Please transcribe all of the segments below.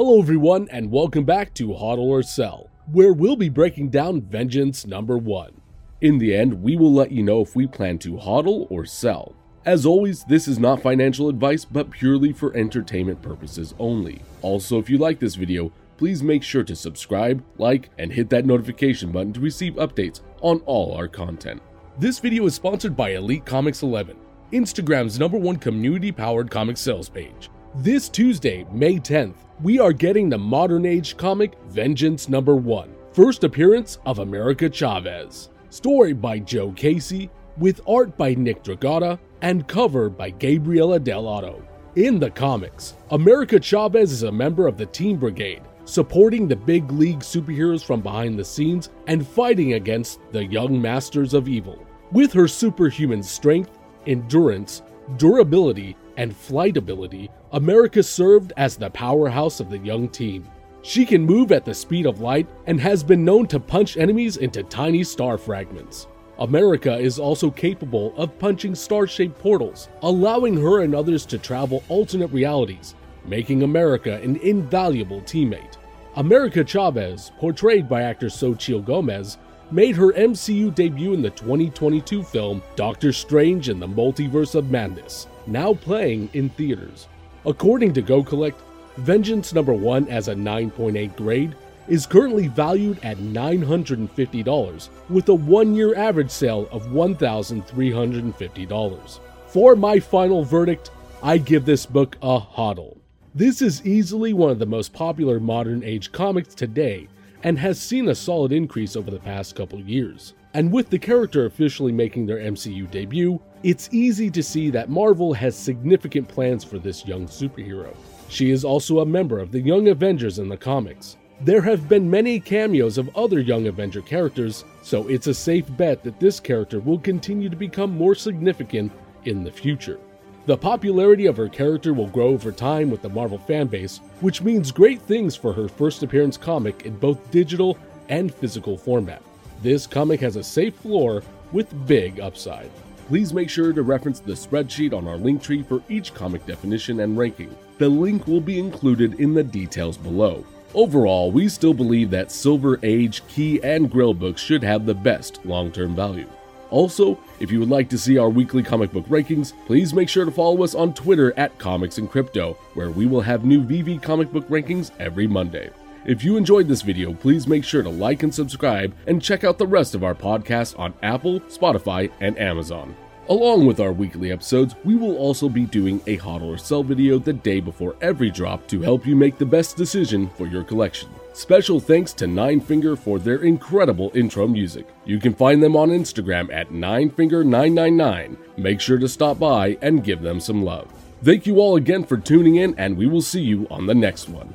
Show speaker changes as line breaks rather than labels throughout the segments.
Hello, everyone, and welcome back to HODL or Sell, where we'll be breaking down Vengeance number 1. In the end, we will let you know if we plan to HODL or sell. As always, this is not financial advice, but purely for entertainment purposes only. Also, if you like this video, please make sure to subscribe, like, and hit that notification button to receive updates on all our content. This video is sponsored by Elite Comics 11, Instagram's number one community powered comic sales page. This Tuesday, May 10th, we are getting the modern age comic Vengeance number 1, first appearance of America Chavez. Story by Joe Casey, with art by Nick Dragotta, and cover by Gabriela Dell'Otto. In the comics, America Chavez is a member of the Teen Brigade, supporting the big league superheroes from behind the scenes and fighting against the young masters of evil. With her superhuman strength, endurance, durability, and flight ability, America served as the powerhouse of the young team. She can move at the speed of light and has been known to punch enemies into tiny star fragments. America is also capable of punching star shaped portals, allowing her and others to travel alternate realities, making America an invaluable teammate. America Chavez, portrayed by actor Xochitl Gomez, made her MCU debut in the 2022 film Doctor Strange in the Multiverse of Madness, now playing in theaters. According to Go Collect, Vengeance number 1 as a 9.8 grade is currently valued at $950 with a 1-year average sale of $1,350. For my final verdict, I give this book a hodl. This is easily one of the most popular modern age comics today and has seen a solid increase over the past couple years. And with the character officially making their MCU debut, it's easy to see that Marvel has significant plans for this young superhero. She is also a member of the Young Avengers in the comics. There have been many cameos of other Young Avenger characters, so it's a safe bet that this character will continue to become more significant in the future. The popularity of her character will grow over time with the Marvel fanbase, which means great things for her first appearance comic in both digital and physical format. This comic has a safe floor with big upside. Please make sure to reference the spreadsheet on our link tree for each comic definition and ranking. The link will be included in the details below. Overall, we still believe that Silver Age, Key, and Grail books should have the best long term value. Also, if you would like to see our weekly comic book rankings, please make sure to follow us on Twitter at Comics and Crypto, where we will have new VV comic book rankings every Monday. If you enjoyed this video, please make sure to like and subscribe and check out the rest of our podcasts on Apple, Spotify, and Amazon. Along with our weekly episodes, we will also be doing a HODL or sell video the day before every drop to help you make the best decision for your collection. Special thanks to Ninefinger for their incredible intro music. You can find them on Instagram at Ninefinger999. Make sure to stop by and give them some love. Thank you all again for tuning in, and we will see you on the next one.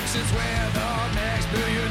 Fixes where the next billion